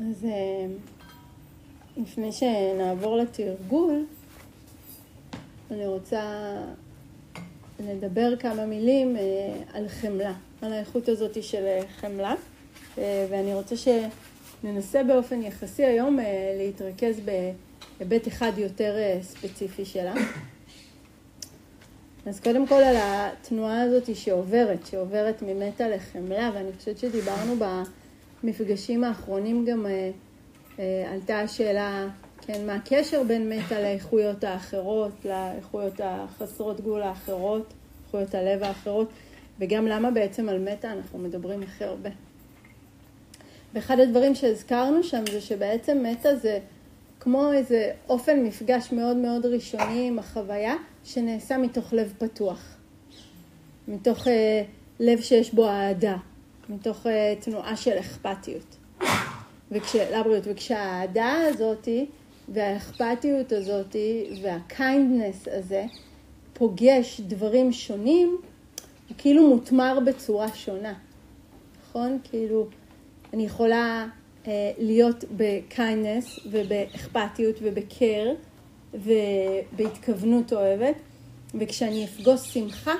אז אה, לפני שנעבור לתרגול, אני רוצה לדבר כמה מילים אה, על חמלה, על האיכות הזאת של אה, חמלה, ואני רוצה שננסה באופן יחסי היום להתרכז בהיבט אחד יותר ספציפי שלה. אז קודם כל על התנועה הזאת שעוברת, שעוברת ממטה לחמלה, ואני חושבת שדיברנו במפגשים האחרונים גם אה, אה, עלתה השאלה, כן, מה הקשר בין מטה לאיכויות האחרות, לאיכויות החסרות גבול האחרות, איכויות הלב האחרות, וגם למה בעצם על מטה אנחנו מדברים הכי הרבה. ואחד הדברים שהזכרנו שם זה שבעצם מטה זה כמו איזה אופן מפגש מאוד מאוד ראשוני עם החוויה שנעשה מתוך לב פתוח, מתוך אה, לב שיש בו אהדה, מתוך אה, תנועה של אכפתיות. וכש, לבריאות, וכשהאהדה הזאתי והאכפתיות הזאתי וה kindness הזה פוגש דברים שונים, הוא כאילו מותמר בצורה שונה, נכון? כאילו, אני יכולה אה, להיות ב kindness ובאכפתיות ובקר ובהתכוונות אוהבת, וכשאני אפגוש שמחה,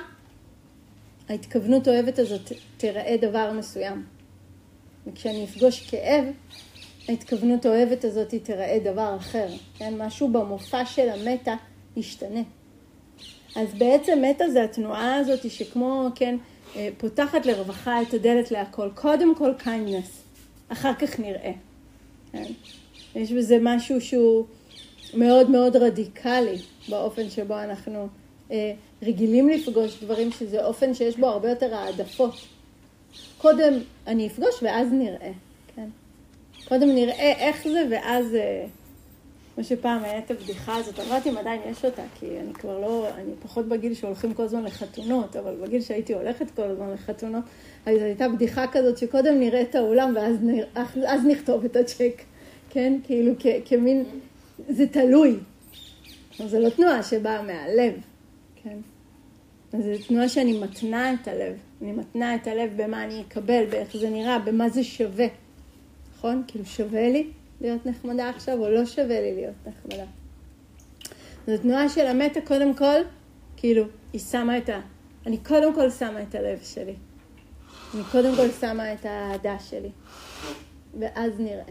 ההתכוונות אוהבת הזאת תראה דבר מסוים. וכשאני אפגוש כאב, ההתכוונות אוהבת הזאת תראה דבר אחר, כן? משהו במופע של ה metta ישתנה. אז בעצם metta זה התנועה הזאת שכמו, כן, אה, פותחת לרווחה את הדלת להכל. קודם כל kindness, אחר כך נראה. כן? יש בזה משהו שהוא מאוד מאוד רדיקלי באופן שבו אנחנו אה, רגילים לפגוש דברים, שזה אופן שיש בו הרבה יותר העדפות. קודם אני אפגוש ואז נראה, כן? קודם נראה איך זה ואז, אה, כמו שפעם הייתה הבדיחה הזאת, אני לא יודעת אם עדיין יש אותה, כי אני כבר לא, אני פחות בגיל שהולכים כל הזמן לחתונות, אבל בגיל שהייתי הולכת כל הזמן לחתונות, אז הייתה בדיחה כזאת שקודם נראה את האולם ואז נרא, אז נכתוב את הצ'ק, כן? כאילו כ, כמין, זה תלוי. זו לא תנועה שבאה מהלב, כן? זו תנועה שאני מתנה את הלב. אני מתנה את הלב במה אני אקבל, באיך זה נראה, במה זה שווה. נכון? כאילו שווה לי להיות נחמדה עכשיו, או לא שווה לי להיות נחמדה. זו תנועה של המטה קודם כל, כאילו, היא שמה את ה... אני קודם כל שמה את הלב שלי. אני קודם כל שמה את האהדה שלי. ואז נראה.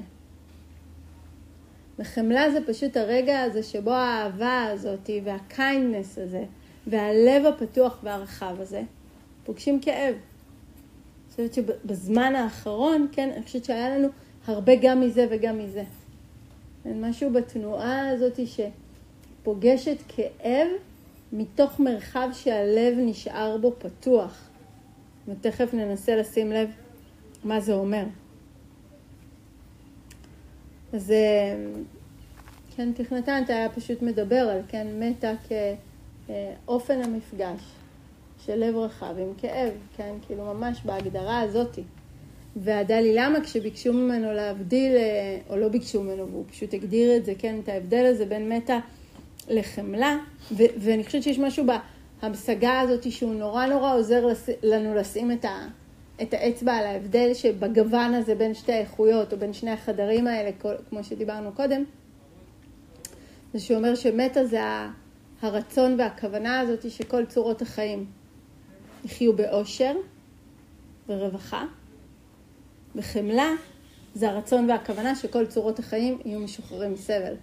וחמלה זה פשוט הרגע הזה שבו האהבה הזאת והקיינדנס הזה והלב הפתוח והרחב הזה פוגשים כאב. אני חושבת שבזמן האחרון, כן, אני חושבת שהיה לנו הרבה גם מזה וגם מזה. משהו בתנועה הזאת שפוגשת כאב מתוך מרחב שהלב נשאר בו פתוח. ותכף ננסה לשים לב מה זה אומר. אז אה, כן, תכנתן, אתה היה פשוט מדבר על, כן, מתה כאופן המפגש של לב רחב עם כאב, כן, כאילו ממש בהגדרה הזאתי. והדלי למה כשביקשו ממנו להבדיל, אה, או לא ביקשו ממנו, והוא פשוט הגדיר את זה, כן, את ההבדל הזה בין מתה לחמלה, ו- ואני חושבת שיש משהו בהמשגה הזאת שהוא נורא נורא עוזר לס- לנו לשים את ה... את האצבע על ההבדל שבגוון הזה בין שתי האיכויות או בין שני החדרים האלה, כמו שדיברנו קודם, זה שאומר שמטה זה הרצון והכוונה הזאת שכל צורות החיים יחיו באושר ורווחה, וחמלה זה הרצון והכוונה שכל צורות החיים יהיו משוחררים מסבל.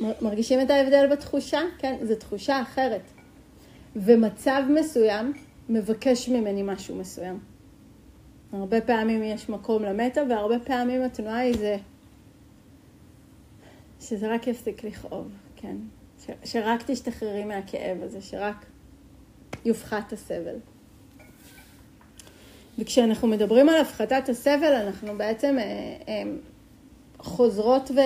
מרגישים את ההבדל בתחושה? כן, זו תחושה אחרת. ומצב מסוים מבקש ממני משהו מסוים. הרבה פעמים יש מקום למטה, והרבה פעמים התנועה היא זה שזה רק יפסיק לכאוב, כן? שרק תשתחררי מהכאב הזה, שרק יופחת הסבל. וכשאנחנו מדברים על הפחתת הסבל, אנחנו בעצם אה, אה, חוזרות ו,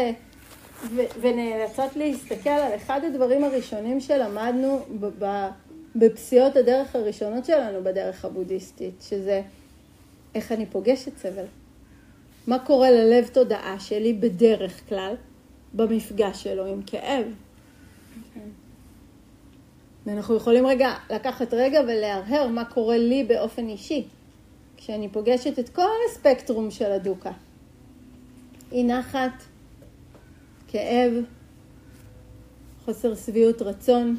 ו, ונאלצות להסתכל על אחד הדברים הראשונים שלמדנו ב, ב, בפסיעות הדרך הראשונות שלנו בדרך הבודהיסטית, שזה איך אני פוגשת סבל. מה קורה ללב תודעה שלי בדרך כלל במפגש שלו עם כאב. ואנחנו יכולים רגע לקחת רגע ולהרהר מה קורה לי באופן אישי, כשאני פוגשת את כל הספקטרום של הדוקה. אי נחת, כאב, חוסר שביעות רצון,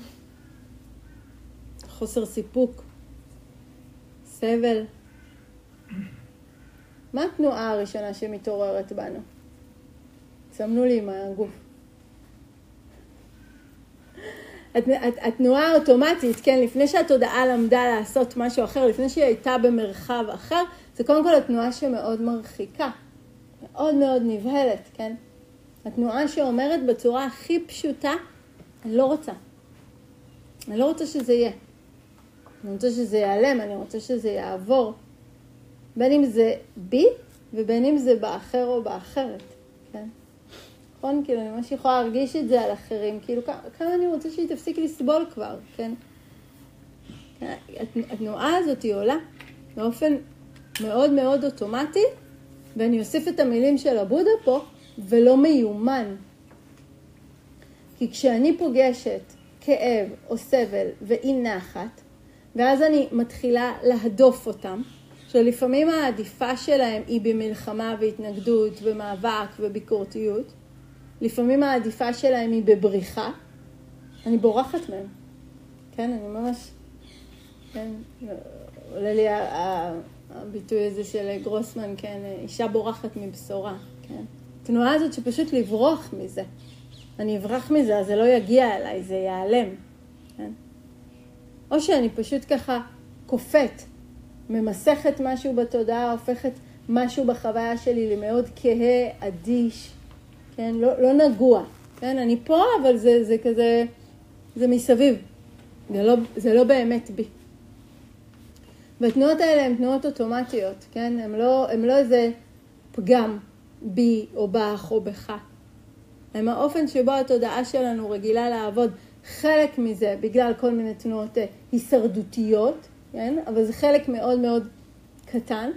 חוסר סיפוק, סבל. מה התנועה הראשונה שמתעוררת בנו? סמנו לי עם הגוף. התנועה האוטומטית, כן, לפני שהתודעה למדה לעשות משהו אחר, לפני שהיא הייתה במרחב אחר, זה קודם כל התנועה שמאוד מרחיקה, מאוד מאוד נבהלת, כן? התנועה שאומרת בצורה הכי פשוטה, אני לא רוצה. אני לא רוצה שזה יהיה. אני רוצה שזה ייעלם, אני רוצה שזה יעבור. בין אם זה בי ובין אם זה באחר או באחרת, כן? נכון? כאילו, אני ממש יכולה להרגיש את זה על אחרים, כאילו, כמה אני רוצה שהיא תפסיק לסבול כבר, כן? התנועה הזאת היא עולה באופן מאוד מאוד אוטומטי, ואני אוסיף את המילים של הבודה פה, ולא מיומן. כי כשאני פוגשת כאב או סבל ואי נחת, ואז אני מתחילה להדוף אותם, שלפעמים העדיפה שלהם היא במלחמה והתנגדות ומאבק וביקורתיות, לפעמים העדיפה שלהם היא בבריחה, אני בורחת מהם. כן, אני ממש, כן, עולה לי הביטוי הזה של גרוסמן, כן, אישה בורחת מבשורה, כן. התנועה הזאת שפשוט לברוח מזה. אני אברח מזה, אז זה לא יגיע אליי, זה ייעלם. כן? או שאני פשוט ככה כופת, ממסכת משהו בתודעה, הופכת משהו בחוויה שלי למאוד כהה, אדיש, כן? לא, לא נגוע. כן? אני פה, אבל זה, זה כזה, זה מסביב. זה לא, זה לא באמת בי. והתנועות האלה הן תנועות אוטומטיות, כן? הן לא, הן לא איזה פגם בי או בך או בך. הם האופן שבו התודעה שלנו רגילה לעבוד. חלק מזה בגלל כל מיני תנועות אה, הישרדותיות, כן? אבל זה חלק מאוד מאוד קטן.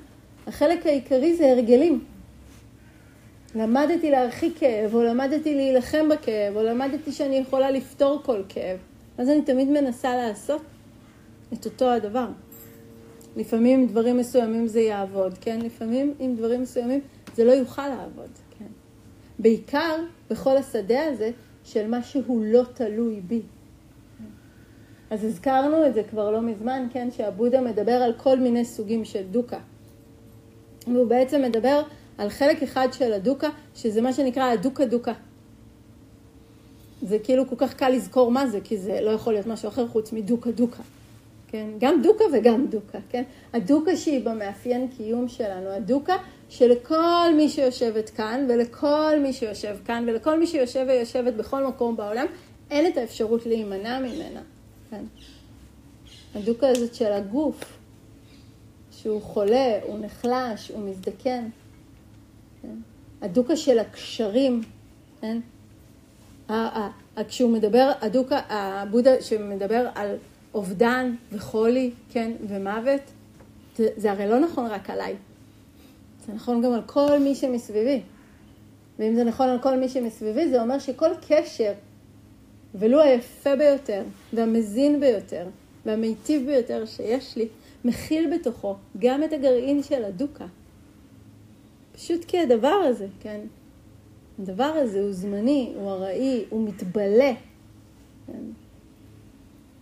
החלק העיקרי זה הרגלים. למדתי להרחיק כאב, או למדתי להילחם בכאב, או למדתי שאני יכולה לפתור כל כאב. אז אני תמיד מנסה לעשות את אותו הדבר. לפעמים עם דברים מסוימים זה יעבוד, כן? לפעמים עם דברים מסוימים זה לא יוכל לעבוד, כן? בעיקר בכל השדה הזה של מה שהוא לא תלוי בי. אז הזכרנו את זה כבר לא מזמן, כן? שהבודה מדבר על כל מיני סוגים של דוקה. והוא בעצם מדבר על חלק אחד של הדוקה, שזה מה שנקרא הדוקה דוקה. זה כאילו כל כך קל לזכור מה זה, כי זה לא יכול להיות משהו אחר חוץ מדוקה דוקה. כן? גם דוקה וגם דוקה, כן? הדוקה שהיא במאפיין קיום שלנו, הדוקה שלכל מי שיושבת כאן ולכל מי שיושב כאן ולכל מי שיושב ויושבת בכל מקום בעולם, אין את האפשרות להימנע ממנה, כן? הדוקה הזאת של הגוף, שהוא חולה, הוא נחלש, הוא מזדקן, כן? הדוקה של הקשרים, כן? כשהוא מדבר, הדוקה, הבודה שמדבר על אובדן וחולי, כן, ומוות, זה, הרי לא נכון רק עליי, זה נכון גם על כל מי שמסביבי. ואם זה נכון על כל מי שמסביבי, זה אומר שכל קשר, ולו היפה ביותר, והמזין ביותר, והמיטיב ביותר שיש לי, מכיל בתוכו גם את הגרעין של הדוקה. פשוט כי הדבר הזה, כן? הדבר הזה הוא זמני, הוא ארעי, הוא מתבלה. כן?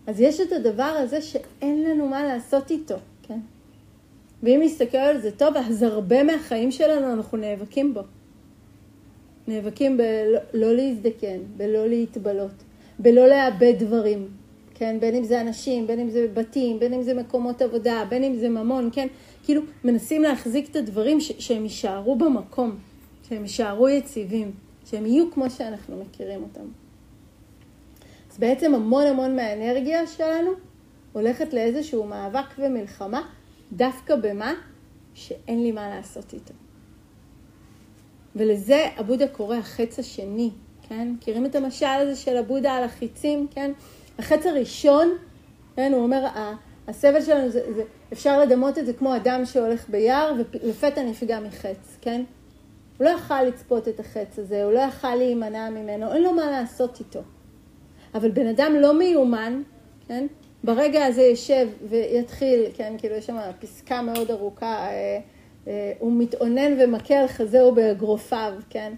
אז יש את הדבר הזה שאין לנו מה לעשות איתו, כן? ואם נסתכל על זה טוב, אז הרבה מהחיים שלנו אנחנו נאבקים בו. נאבקים בלא לא להזדקן, בלא להתבלות, בלא לאבד דברים, כן? בין אם זה אנשים, בין אם זה בתים, בין אם זה מקומות עבודה, בין אם זה ממון, כן? כאילו מנסים להחזיק את הדברים ש- שהם יישארו במקום, שהם יישארו יציבים, שהם יהיו כמו שאנחנו מכירים אותם. אז בעצם המון המון מהאנרגיה שלנו הולכת לאיזשהו מאבק ומלחמה, דווקא במה שאין לי מה לעשות איתו. ולזה הבודה קורא החץ השני, כן? מכירים את המשל הזה של הבודה על החיצים, כן? החץ הראשון, כן, הוא אומר, הסבל שלנו, זה, זה, אפשר לדמות את זה כמו אדם שהולך ביער ולפתע נפגע מחץ, כן? הוא לא יכל לצפות את החץ הזה, הוא לא יכל להימנע ממנו, אין לו מה לעשות איתו. אבל בן אדם לא מיומן, כן? ברגע הזה יושב ויתחיל, כן, כאילו יש שם פסקה מאוד ארוכה, אה, אה, הוא מתאונן ומכה על חזהו באגרופיו, כן?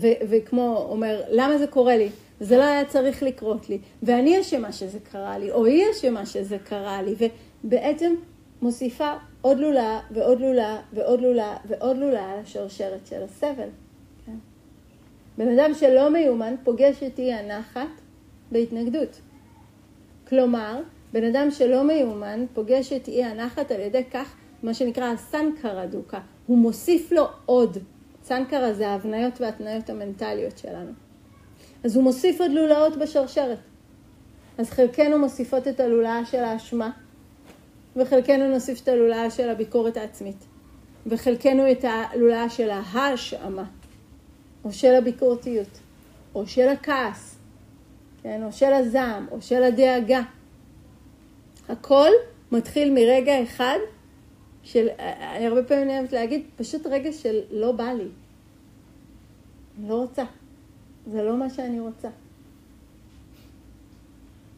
ו- וכמו אומר, למה זה קורה לי? זה לא היה צריך לקרות לי, ואני אשמה שזה קרה לי, או היא אשמה שזה קרה לי, ובעצם מוסיפה עוד לולה ועוד לולה ועוד לולה ועוד לולה על השרשרת של הסבל. כן? בן אדם שלא מיומן פוגש את אי הנחת בהתנגדות. כלומר, בן אדם שלא מיומן פוגש את אי הנחת על ידי כך, מה שנקרא הסנקרה דוקה. הוא מוסיף לו עוד. סנקרה זה ההבניות וההתניות המנטליות שלנו. אז הוא מוסיף עוד לולאות בשרשרת. אז חלקנו מוסיפות את הלולאה של האשמה, וחלקנו נוסיף את הלולאה של הביקורת העצמית, וחלקנו את הלולאה של ההאשמה, או של הביקורתיות, או של הכעס, כן, או של הזעם, או של הדאגה. הכל מתחיל מרגע אחד של, אני הרבה פעמים אוהבת להגיד, פשוט רגע של לא בא לי. אני לא רוצה. זה לא מה שאני רוצה.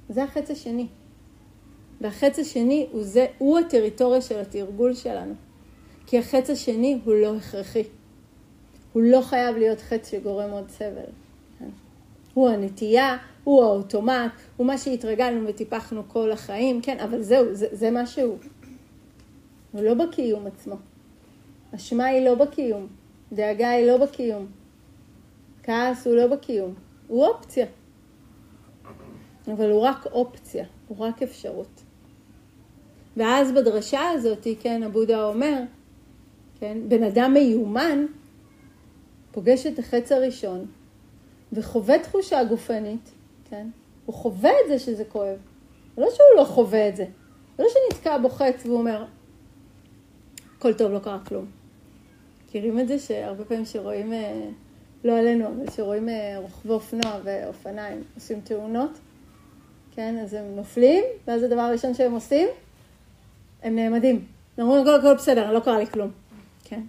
זה החץ השני. והחץ השני הוא, זה, הוא הטריטוריה של התרגול שלנו. כי החץ השני הוא לא הכרחי. הוא לא חייב להיות חץ שגורם עוד סבל. כן? הוא הנטייה, הוא האוטומט, הוא מה שהתרגלנו וטיפחנו כל החיים, כן, אבל זהו, זה, זה מה שהוא. הוא לא בקיום עצמו. אשמה היא לא בקיום, דאגה היא לא בקיום, כעס הוא לא בקיום, הוא אופציה. אבל הוא רק אופציה, הוא רק אפשרות. ואז בדרשה הזאת, כן, הבודה אומר, כן, בן אדם מיומן פוגש את החץ הראשון וחווה תחושה גופנית, כן, הוא חווה את זה שזה כואב. לא שהוא לא חווה את זה, לא שנתקע בו חץ והוא אומר, הכל טוב, לא קרה כלום. מכירים את זה שהרבה פעמים שרואים, אה, לא עלינו, אבל שרואים אה, רוכבי אופנוע ואופניים עושים תאונות, כן, אז הם נופלים, ואז הדבר הראשון שהם עושים, הם נעמדים. הם אומרים, הכל, הכל בסדר, לא קרה לי כלום, כן.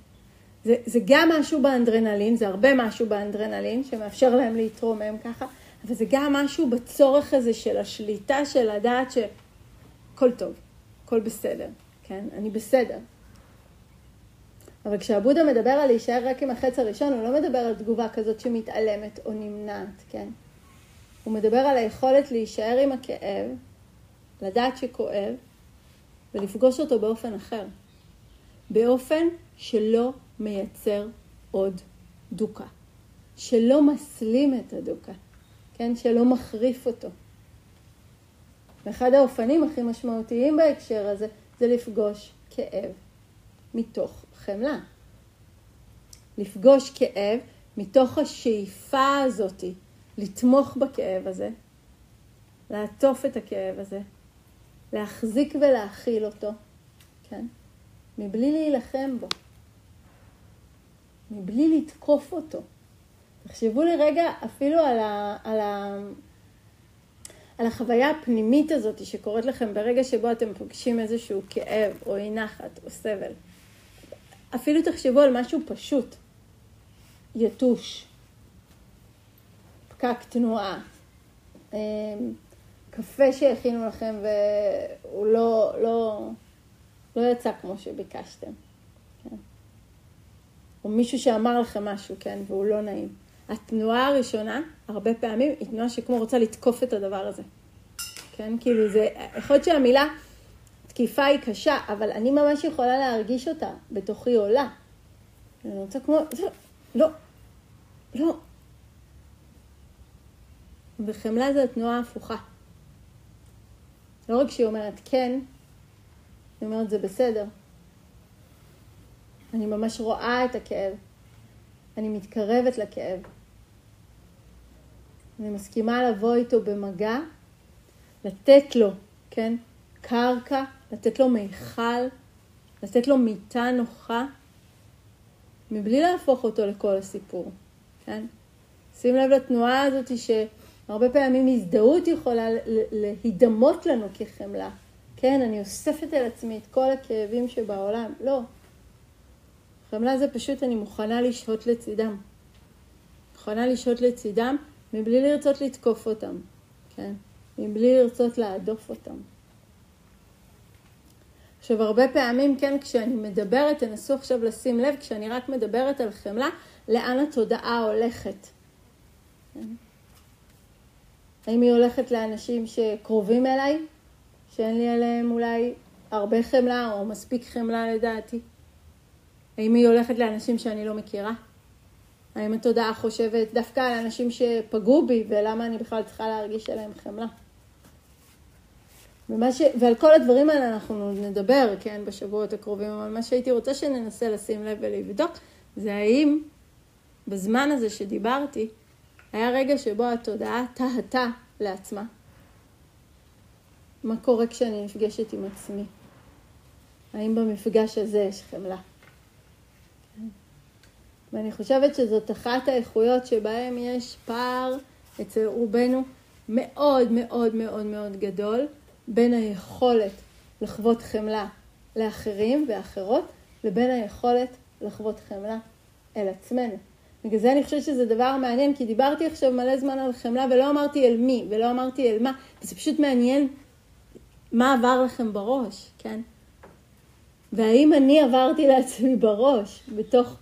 זה, זה גם משהו באנדרנלין, זה הרבה משהו באנדרנלין, שמאפשר להם להתרומם ככה, אבל זה גם משהו בצורך הזה של השליטה, של לדעת שהכל טוב, הכל בסדר, כן, אני בסדר. אבל כשהבודה מדבר על להישאר רק עם החץ הראשון, הוא לא מדבר על תגובה כזאת שמתעלמת או נמנעת, כן? הוא מדבר על היכולת להישאר עם הכאב, לדעת שכואב, ולפגוש אותו באופן אחר. באופן שלא מייצר עוד דוקה. שלא מסלים את הדוקה, כן? שלא מחריף אותו. ואחד האופנים הכי משמעותיים בהקשר הזה זה לפגוש כאב מתוך חמלה. לפגוש כאב מתוך השאיפה הזאתי לתמוך בכאב הזה, לעטוף את הכאב הזה, להחזיק ולהכיל אותו, כן? מבלי להילחם בו, מבלי לתקוף אותו. תחשבו לרגע אפילו על, ה, על, ה, על החוויה הפנימית הזאת שקורית לכם ברגע שבו אתם פוגשים איזשהו כאב או אי נחת או סבל. אפילו תחשבו על משהו פשוט, יתוש, פקק תנועה, אמ, קפה שהכינו לכם והוא לא, לא, לא יצא כמו שביקשתם. כן? או מישהו שאמר לכם משהו, כן, והוא לא נעים. התנועה הראשונה, הרבה פעמים, היא תנועה שכמו רוצה לתקוף את הדבר הזה. כן, כאילו זה, יכול להיות שהמילה תקיפה היא קשה, אבל אני ממש יכולה להרגיש אותה בתוכי עולה. אני רוצה כמו, לא, לא. וחמלה זה התנועה ההפוכה. לא רק שהיא אומרת כן, היא אומרת זה בסדר. אני ממש רואה את הכאב. אני מתקרבת לכאב. אני מסכימה לבוא איתו במגע, לתת לו, כן, קרקע, לתת לו מיכל, לתת לו מיטה נוחה, מבלי להפוך אותו לכל הסיפור, כן? שים לב לתנועה הזאת שהרבה פעמים הזדהות יכולה להידמות לנו כחמלה. כן, אני אוספת על עצמי את כל הכאבים שבעולם. לא. חמלה זה פשוט אני מוכנה לשהות לצידם. מוכנה לשהות לצידם מבלי לרצות לתקוף אותם, כן? מבלי לרצות להדוף אותם. עכשיו, הרבה פעמים, כן, כשאני מדברת, תנסו עכשיו לשים לב, כשאני רק מדברת על חמלה, לאן התודעה הולכת. כן? האם היא הולכת לאנשים שקרובים אליי, שאין לי עליהם אולי הרבה חמלה או מספיק חמלה לדעתי? האם היא הולכת לאנשים שאני לא מכירה? האם התודעה חושבת דווקא על אנשים שפגעו בי ולמה אני בכלל צריכה להרגיש עליהם חמלה? ש... ועל כל הדברים האלה אנחנו נדבר, כן, בשבועות הקרובים, אבל מה שהייתי רוצה שננסה לשים לב ולבדוק זה האם בזמן הזה שדיברתי, היה רגע שבו התודעה טהתה לעצמה. מה קורה כשאני נפגשת עם עצמי? האם במפגש הזה יש חמלה? ואני חושבת שזאת אחת האיכויות שבהן יש פער אצל רובנו מאוד מאוד מאוד מאוד גדול בין היכולת לחוות חמלה לאחרים ואחרות לבין היכולת לחוות חמלה אל עצמנו. בגלל זה אני חושבת שזה דבר מעניין, כי דיברתי עכשיו מלא זמן על חמלה ולא אמרתי אל מי ולא אמרתי אל מה, וזה פשוט מעניין מה עבר לכם בראש, כן? והאם אני עברתי לעצמי בראש בתוך,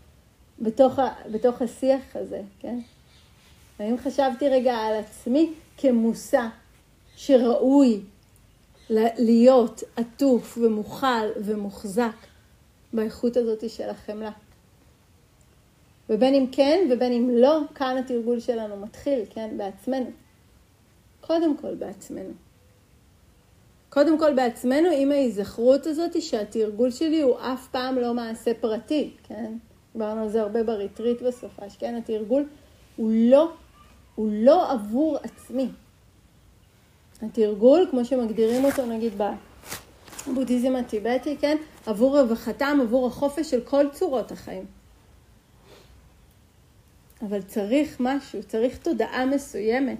בתוך, בתוך השיח הזה, כן? האם חשבתי רגע על עצמי כמושא שראוי להיות עטוף ומוכל ומוחזק באיכות הזאת של החמלה? ובין אם כן ובין אם לא, כאן התרגול שלנו מתחיל, כן? בעצמנו. קודם כל בעצמנו. קודם כל בעצמנו עם ההיזכרות הזאת שהתרגול שלי הוא אף פעם לא מעשה פרטי, כן? דיברנו על זה הרבה בריטריט בסופש, כן? התרגול הוא לא, הוא לא עבור עצמי. התרגול, כמו שמגדירים אותו נגיד בבודהיזם הטיבטי, כן? עבור רווחתם, עבור החופש של כל צורות החיים. אבל צריך משהו, צריך תודעה מסוימת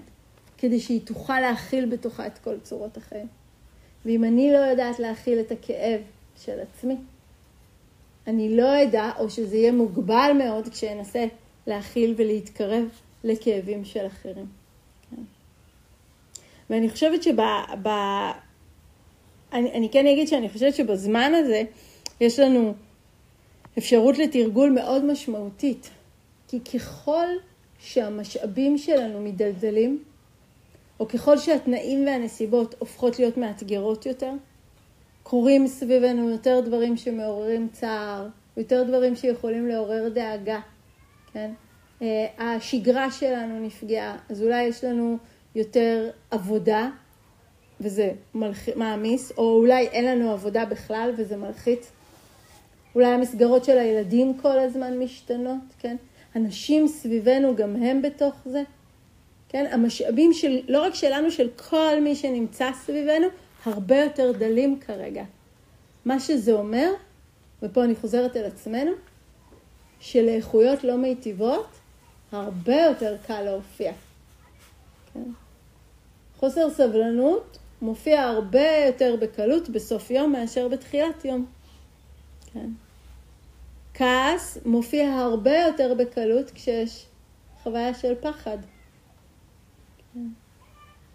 כדי שהיא תוכל להכיל בתוכה את כל צורות החיים. ואם אני לא יודעת להכיל את הכאב של עצמי, אני לא אדע, או שזה יהיה מוגבל מאוד כשאנסה להכיל ולהתקרב לכאבים של אחרים. ואני חושבת שב... ב... אני, אני כן אגיד שאני חושבת שבזמן הזה יש לנו אפשרות לתרגול מאוד משמעותית. כי ככל שהמשאבים שלנו מדלדלים, או ככל שהתנאים והנסיבות הופכות להיות מאתגרות יותר, קורים סביבנו יותר דברים שמעוררים צער, יותר דברים שיכולים לעורר דאגה, כן? אה, השגרה שלנו נפגעה, אז אולי יש לנו יותר עבודה, וזה מלח... מעמיס, או אולי אין לנו עבודה בכלל וזה מלחיץ. אולי המסגרות של הילדים כל הזמן משתנות, כן? אנשים סביבנו גם הם בתוך זה. כן, המשאבים של, לא רק שלנו, של כל מי שנמצא סביבנו, הרבה יותר דלים כרגע. מה שזה אומר, ופה אני חוזרת אל עצמנו, שלאיכויות לא מיטיבות, הרבה יותר קל להופיע. כן? חוסר סבלנות מופיע הרבה יותר בקלות בסוף יום מאשר בתחילת יום. כן? כעס מופיע הרבה יותר בקלות כשיש חוויה של פחד.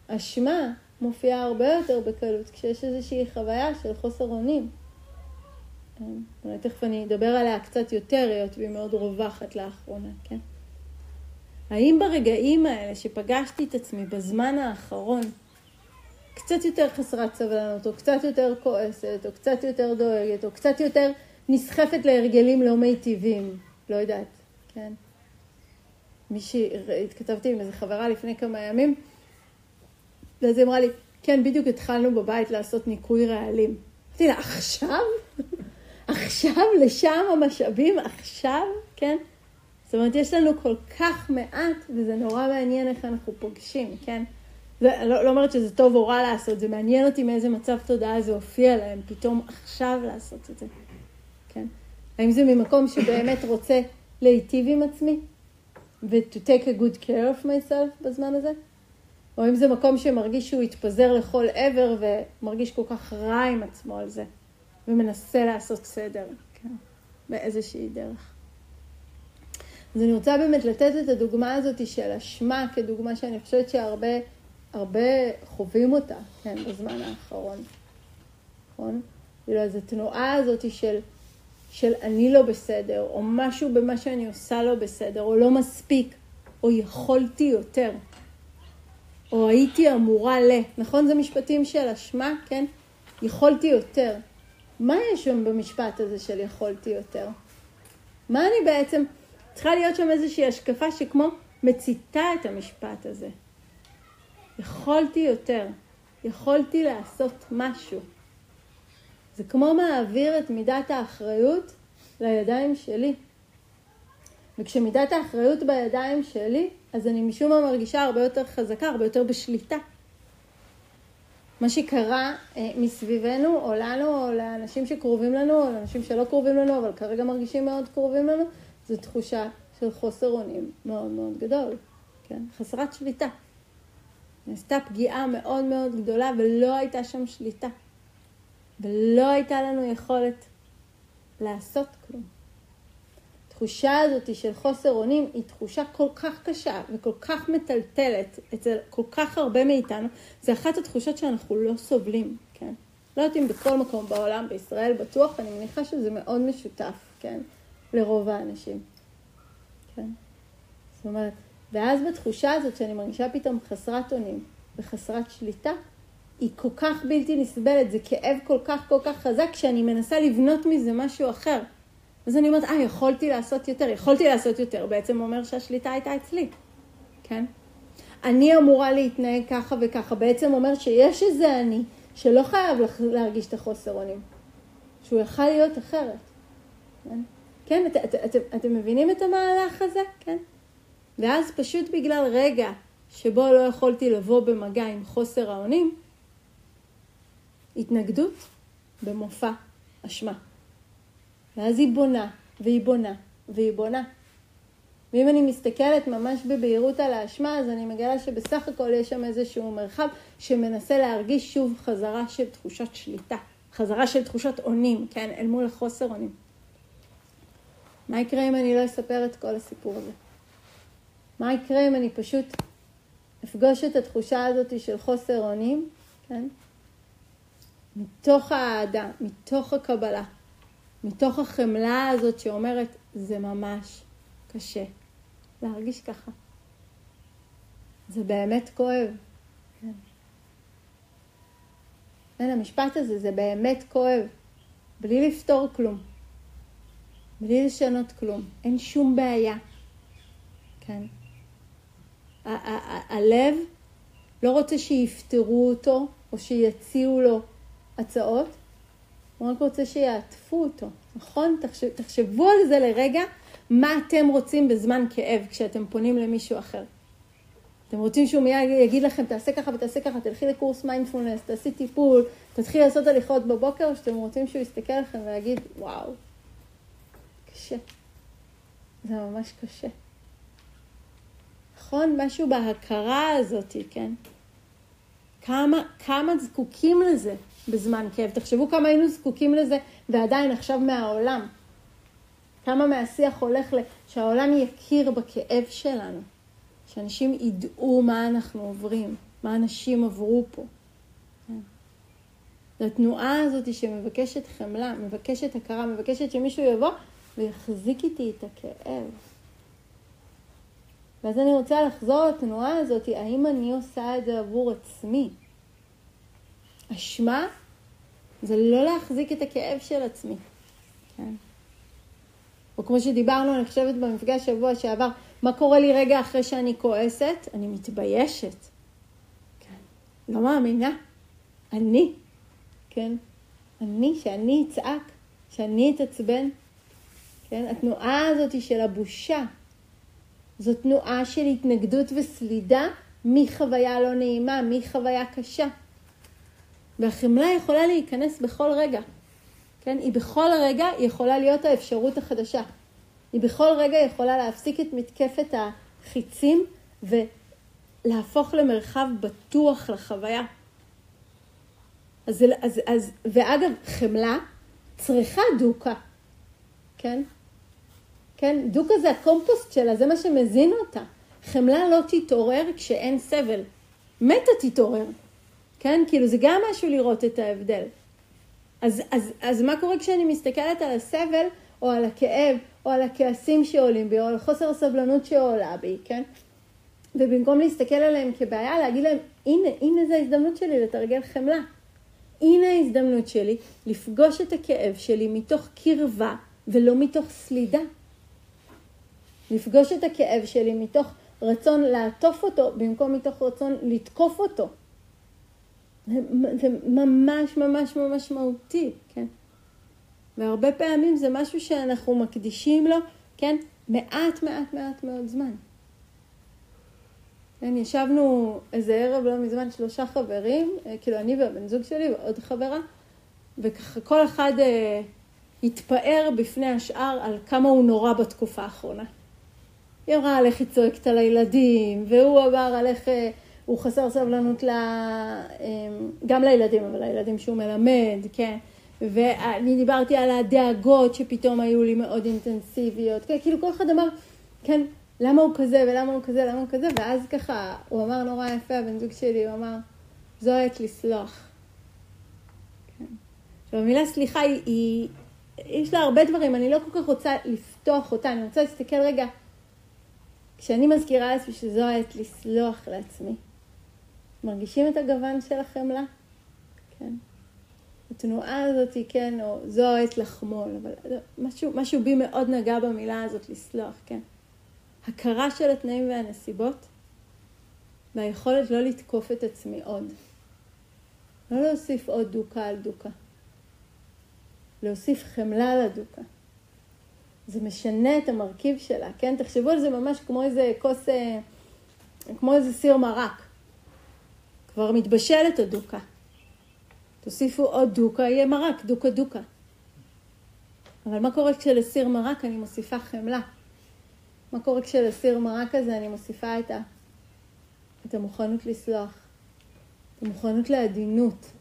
אשמה מופיעה הרבה יותר בקלות כשיש איזושהי חוויה של חוסר אונים. אולי תכף אני אדבר עליה קצת יותר, היות והיא מאוד רווחת לאחרונה, כן? האם ברגעים האלה שפגשתי את עצמי בזמן האחרון, קצת יותר חסרת סבלנות, או קצת יותר כועסת, או קצת יותר דואגת, או קצת יותר נסחפת להרגלים לא מיטיבים, לא יודעת, כן? מישהי, התכתבתי עם איזו חברה לפני כמה ימים, ואז היא אמרה לי, כן, בדיוק התחלנו בבית לעשות ניקוי רעלים. אמרתי לה, עכשיו? עכשיו? לשם המשאבים? עכשיו? כן? זאת אומרת, יש לנו כל כך מעט, וזה נורא מעניין איך אנחנו פוגשים, כן? זה, לא, לא אומרת שזה טוב או רע לעשות, זה מעניין אותי מאיזה מצב תודעה זה הופיע להם, פתאום עכשיו לעשות את זה. כן? האם זה ממקום שבאמת רוצה להיטיב עם עצמי? ו-to take a good care of myself בזמן הזה? או אם זה מקום שמרגיש שהוא התפזר לכל עבר ומרגיש כל כך רע עם עצמו על זה, ומנסה לעשות סדר, כן, באיזושהי דרך. אז אני רוצה באמת לתת את הדוגמה הזאת של אשמה כדוגמה שאני חושבת שהרבה הרבה חווים אותה, כן, בזמן האחרון, נכון? כאילו, אז התנועה הזאת של, של אני לא בסדר, או משהו במה שאני עושה לא בסדר, או לא מספיק, או יכולתי יותר, או הייתי אמורה ל... נכון? זה משפטים של אשמה, כן? יכולתי יותר. מה יש שם במשפט הזה של יכולתי יותר? מה אני בעצם... צריכה להיות שם איזושהי השקפה שכמו מציתה את המשפט הזה. יכולתי יותר, יכולתי לעשות משהו. זה כמו מעביר את מידת האחריות לידיים שלי. וכשמידת האחריות בידיים שלי, אז אני משום מה מרגישה הרבה יותר חזקה, הרבה יותר בשליטה. מה שקרה אה, מסביבנו, או לנו, או לאנשים שקרובים לנו, או לאנשים שלא קרובים לנו, אבל כרגע מרגישים מאוד קרובים לנו, זו תחושה של חוסר אונים מאוד מאוד גדול, כן? חסרת שליטה. נעשתה פגיעה מאוד מאוד גדולה ולא הייתה שם שליטה. ולא הייתה לנו יכולת לעשות כלום. התחושה הזאת של חוסר אונים היא תחושה כל כך קשה וכל כך מטלטלת אצל כל כך הרבה מאיתנו. זה אחת התחושות שאנחנו לא סובלים, כן? לא יודעת אם בכל מקום בעולם, בישראל בטוח, אני מניחה שזה מאוד משותף, כן? לרוב האנשים. כן? זאת אומרת, ואז בתחושה הזאת שאני מרגישה פתאום חסרת אונים וחסרת שליטה, היא כל כך בלתי נסבלת, זה כאב כל כך כל כך חזק, שאני מנסה לבנות מזה משהו אחר. אז אני אומרת, אה, יכולתי לעשות יותר, יכולתי לעשות יותר, בעצם אומר שהשליטה הייתה אצלי, כן? אני אמורה להתנהג ככה וככה, בעצם אומר שיש איזה אני שלא חייב להרגיש את החוסר אונים, שהוא יכל להיות אחרת, כן? כן, את, את, את, את, אתם מבינים את המהלך הזה? כן? ואז פשוט בגלל רגע שבו לא יכולתי לבוא במגע עם חוסר האונים, התנגדות במופע אשמה. ואז היא בונה, והיא בונה, והיא בונה. ואם אני מסתכלת ממש בבהירות על האשמה, אז אני מגלה שבסך הכל יש שם איזשהו מרחב שמנסה להרגיש שוב חזרה של תחושת שליטה, חזרה של תחושת אונים, כן, אל מול החוסר אונים. מה יקרה אם אני לא אספר את כל הסיפור הזה? מה יקרה אם אני פשוט אפגוש את התחושה הזאת של חוסר אונים, כן? מתוך האהדה, מתוך הקבלה, מתוך החמלה הזאת שאומרת, זה ממש קשה להרגיש ככה. זה באמת כואב. כן. כן, המשפט הזה, זה באמת כואב, בלי לפתור כלום, בלי לשנות כלום, אין שום בעיה. כן. הלב לא רוצה שיפתרו אותו או שיציעו לו הצעות, הוא רק רוצה שיעטפו אותו, נכון? תחשב, תחשבו על זה לרגע, מה אתם רוצים בזמן כאב כשאתם פונים למישהו אחר. אתם רוצים שהוא מיד יגיד לכם, תעשה ככה ותעשה ככה, תלכי לקורס מיינדפולנס, תעשי טיפול, תתחיל לעשות הליכות בבוקר, או שאתם רוצים שהוא יסתכל לכם ויגיד, וואו, קשה. זה ממש קשה. נכון? משהו בהכרה הזאת, כן? כמה, כמה זקוקים לזה בזמן כאב. תחשבו כמה היינו זקוקים לזה ועדיין עכשיו מהעולם. כמה מהשיח הולך ל... שהעולם יכיר בכאב שלנו. שאנשים ידעו מה אנחנו עוברים, מה אנשים עברו פה. כן. התנועה הזאת שמבקשת חמלה, מבקשת הכרה, מבקשת שמישהו יבוא ויחזיק איתי את הכאב. ואז אני רוצה לחזור לתנועה הזאת, האם אני עושה את זה עבור עצמי? אשמה זה לא להחזיק את הכאב של עצמי, כן? או כמו שדיברנו, אני חושבת במפגש שבוע שעבר, מה קורה לי רגע אחרי שאני כועסת? אני מתביישת. כן. לא מאמינה. אני, כן? אני, שאני אצעק, שאני אתעצבן. כן? התנועה הזאת של הבושה, זו תנועה של התנגדות וסלידה מחוויה לא נעימה, מחוויה קשה. והחמלה יכולה להיכנס בכל רגע. כן? היא בכל רגע יכולה להיות האפשרות החדשה. היא בכל רגע יכולה להפסיק את מתקפת החיצים ולהפוך למרחב בטוח לחוויה. אז, אז, אז, ואגב, חמלה צריכה דוקה, כן? כן? דוקה זה הקומפוסט שלה, זה מה שמזין אותה. חמלה לא תתעורר כשאין סבל. מתה תתעורר. כן? כאילו זה גם משהו לראות את ההבדל. אז, אז, אז מה קורה כשאני מסתכלת על הסבל, או על הכאב, או על הכעסים שעולים בי, או על חוסר הסבלנות שעולה בי, כן? ובמקום להסתכל עליהם כבעיה, להגיד להם, הנה, הנה זו ההזדמנות שלי לתרגל חמלה. הנה ההזדמנות שלי לפגוש את הכאב שלי מתוך קרבה ולא מתוך סלידה. לפגוש את הכאב שלי מתוך רצון לעטוף אותו במקום מתוך רצון לתקוף אותו. זה ממש ממש ממש מהותי, כן? והרבה פעמים זה משהו שאנחנו מקדישים לו, כן? מעט מעט מעט מאוד זמן. כן, ישבנו איזה ערב לא מזמן שלושה חברים, אה, כאילו אני והבן זוג שלי ועוד חברה, וככה כל אחד אה, התפאר בפני השאר על כמה הוא נורא בתקופה האחרונה. היא אמרה על איך היא צועקת על הילדים, והוא אמר על איך אה, הוא חסר סבלנות ל... אה, גם לילדים, אבל לילדים שהוא מלמד, כן. ואני דיברתי על הדאגות שפתאום היו לי מאוד אינטנסיביות, כן, כאילו כל אחד אמר, כן, למה הוא כזה ולמה הוא כזה, למה הוא כזה, ואז ככה, הוא אמר נורא יפה, הבן זוג שלי, הוא אמר, זו העת לסלוח. כן. עכשיו, המילה סליחה היא, היא, יש לה הרבה דברים, אני לא כל כך רוצה לפתוח אותה, אני רוצה להסתכל רגע, כשאני מזכירה לעצמי שזו העת לסלוח לעצמי, מרגישים את הגוון של החמלה? כן. התנועה הזאת, כן, או זו העת לחמול, אבל משהו, משהו בי מאוד נגע במילה הזאת לסלוח, כן. הכרה של התנאים והנסיבות, והיכולת לא לתקוף את עצמי עוד. לא להוסיף עוד דוקה על דוקה. להוסיף חמלה לדוקה. זה משנה את המרכיב שלה, כן? תחשבו על זה ממש כמו איזה כוס, אה, כמו איזה סיר מרק. כבר מתבשלת הדוקה. תוסיפו עוד דוקה, יהיה מרק, דוקה דוקה. אבל מה קורה כשלסיר מרק אני מוסיפה חמלה? מה קורה כשלסיר מרק הזה אני מוסיפה את, ה, את המוכנות לסלוח, את המוכנות לעדינות,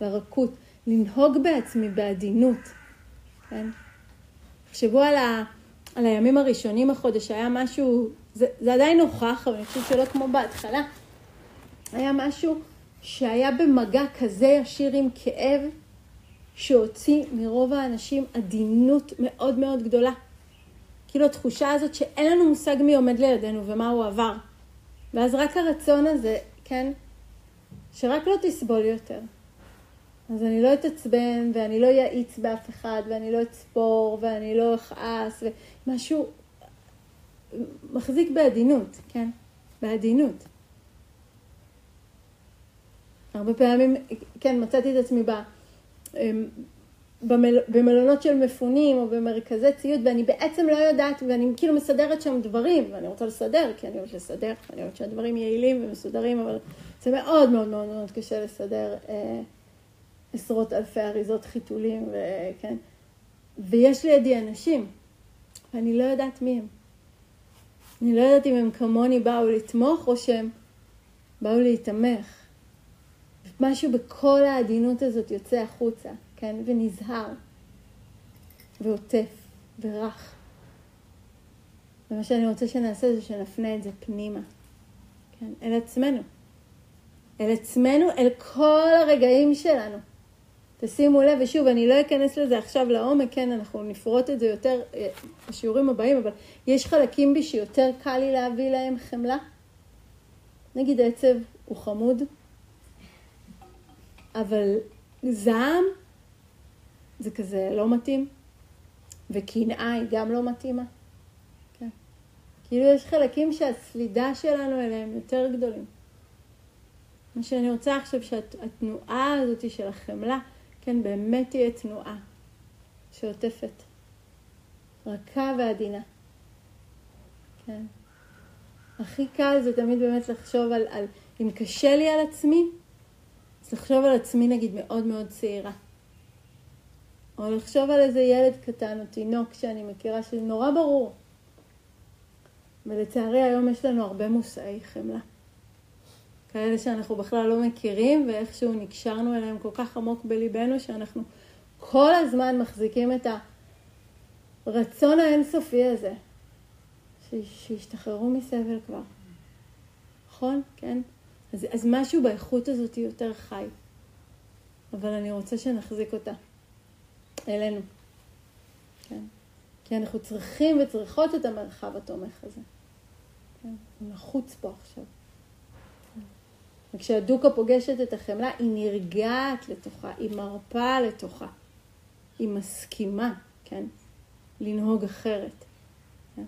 לרכות, לנהוג בעצמי בעדינות, כן? תחשבו על, ה, על הימים הראשונים החודש, היה משהו, זה, זה עדיין נוכח, אבל אני חושבת שלא כמו בהתחלה, היה משהו שהיה במגע כזה ישיר עם כאב, שהוציא מרוב האנשים עדינות מאוד מאוד גדולה. כאילו התחושה הזאת שאין לנו מושג מי עומד לידינו ומה הוא עבר. ואז רק הרצון הזה, כן, שרק לא תסבול יותר. אז אני לא אתעצבן, ואני לא יאיץ באף אחד, ואני לא אצפור, ואני לא אכעס, ומשהו מחזיק בעדינות, כן? בעדינות. הרבה פעמים, כן, מצאתי את עצמי ב... אמ, במל... במלונות של מפונים או במרכזי ציוד, ואני בעצם לא יודעת, ואני כאילו מסדרת שם דברים, ואני רוצה לסדר, כי אני אוהבת לסדר, אני אוהבת שהדברים יעילים ומסודרים, אבל זה מאוד מאוד מאוד מאוד קשה לסדר אה, עשרות אלפי אריזות חיתולים, וכן, ויש לידי אנשים, ואני לא יודעת מי הם. אני לא יודעת אם הם כמוני באו לתמוך, או שהם באו להתמך. משהו בכל העדינות הזאת יוצא החוצה. כן, ונזהר, ועוטף, ורך. ומה שאני רוצה שנעשה זה שנפנה את זה פנימה, כן, אל עצמנו. אל עצמנו, אל כל הרגעים שלנו. תשימו לב, ושוב, אני לא אכנס לזה עכשיו לעומק, כן, אנחנו נפרוט את זה יותר אה, בשיעורים הבאים, אבל יש חלקים בי שיותר קל לי להביא להם חמלה. נגיד עצב הוא חמוד, אבל זעם זה כזה לא מתאים, וקנאה היא גם לא מתאימה. כן. כאילו יש חלקים שהסלידה שלנו אליהם יותר גדולים. מה שאני רוצה עכשיו שהתנועה הזאת של החמלה, כן, באמת תהיה תנועה שעוטפת, רכה ועדינה. כן. הכי קל זה תמיד באמת לחשוב על, על אם קשה לי על עצמי, אז לחשוב על עצמי נגיד מאוד מאוד צעירה. או לחשוב על איזה ילד קטן או תינוק שאני מכירה שזה נורא ברור. ולצערי היום יש לנו הרבה מושאי חמלה. כאלה שאנחנו בכלל לא מכירים ואיכשהו נקשרנו אליהם כל כך עמוק בליבנו שאנחנו כל הזמן מחזיקים את הרצון האינסופי הזה, שישתחררו מסבל כבר. נכון? כן? אז, אז משהו באיכות הזאת יותר חי. אבל אני רוצה שנחזיק אותה. אלינו. כן? כי אנחנו צריכים וצריכות את המרחב התומך הזה. כן? הוא נחוץ פה עכשיו. וכשהדוקה פוגשת את החמלה, היא נרגעת לתוכה, היא מרפה לתוכה, היא מסכימה, כן? לנהוג אחרת. כן?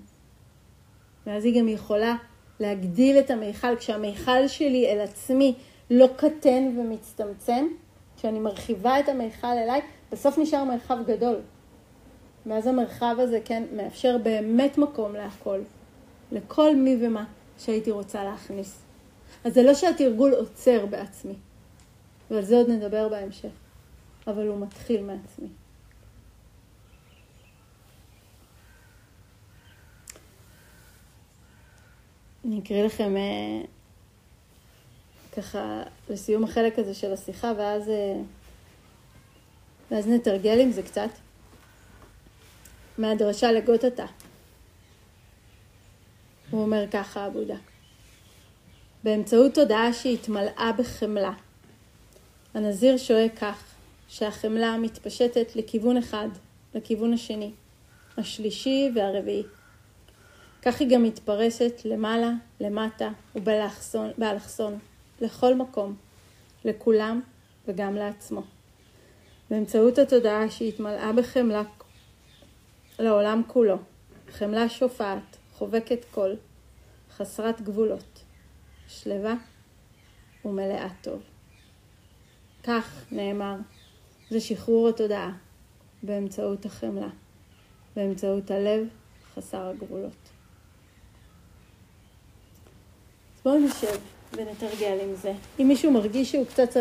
ואז היא גם יכולה להגדיל את המיכל, כשהמיכל שלי אל עצמי לא קטן ומצטמצם, כשאני מרחיבה את המיכל אליי, בסוף נשאר מרחב גדול. ואז המרחב הזה, כן, מאפשר באמת מקום להכל, לכל מי ומה שהייתי רוצה להכניס. אז זה לא שהתרגול עוצר בעצמי, ועל זה עוד נדבר בהמשך, אבל הוא מתחיל מעצמי. אני אקריא לכם אה, ככה לסיום החלק הזה של השיחה, ואז, אה, ואז נתרגל עם זה קצת. מהדרשה לגותתה. הוא אומר ככה, הבודה. באמצעות תודעה שהתמלאה בחמלה. הנזיר שועה כך, שהחמלה מתפשטת לכיוון אחד, לכיוון השני, השלישי והרביעי. כך היא גם מתפרסת למעלה, למטה ובאלכסון, לכל מקום, לכולם וגם לעצמו. באמצעות התודעה שהתמלאה בחמלה לעולם כולו, חמלה שופעת, חובקת כל, חסרת גבולות, שלווה ומלאה טוב. כך נאמר, זה שחרור התודעה באמצעות החמלה, באמצעות הלב חסר הגבולות. אז בואו נשב ונתרגל עם זה. אם מישהו מרגיש שהוא קצת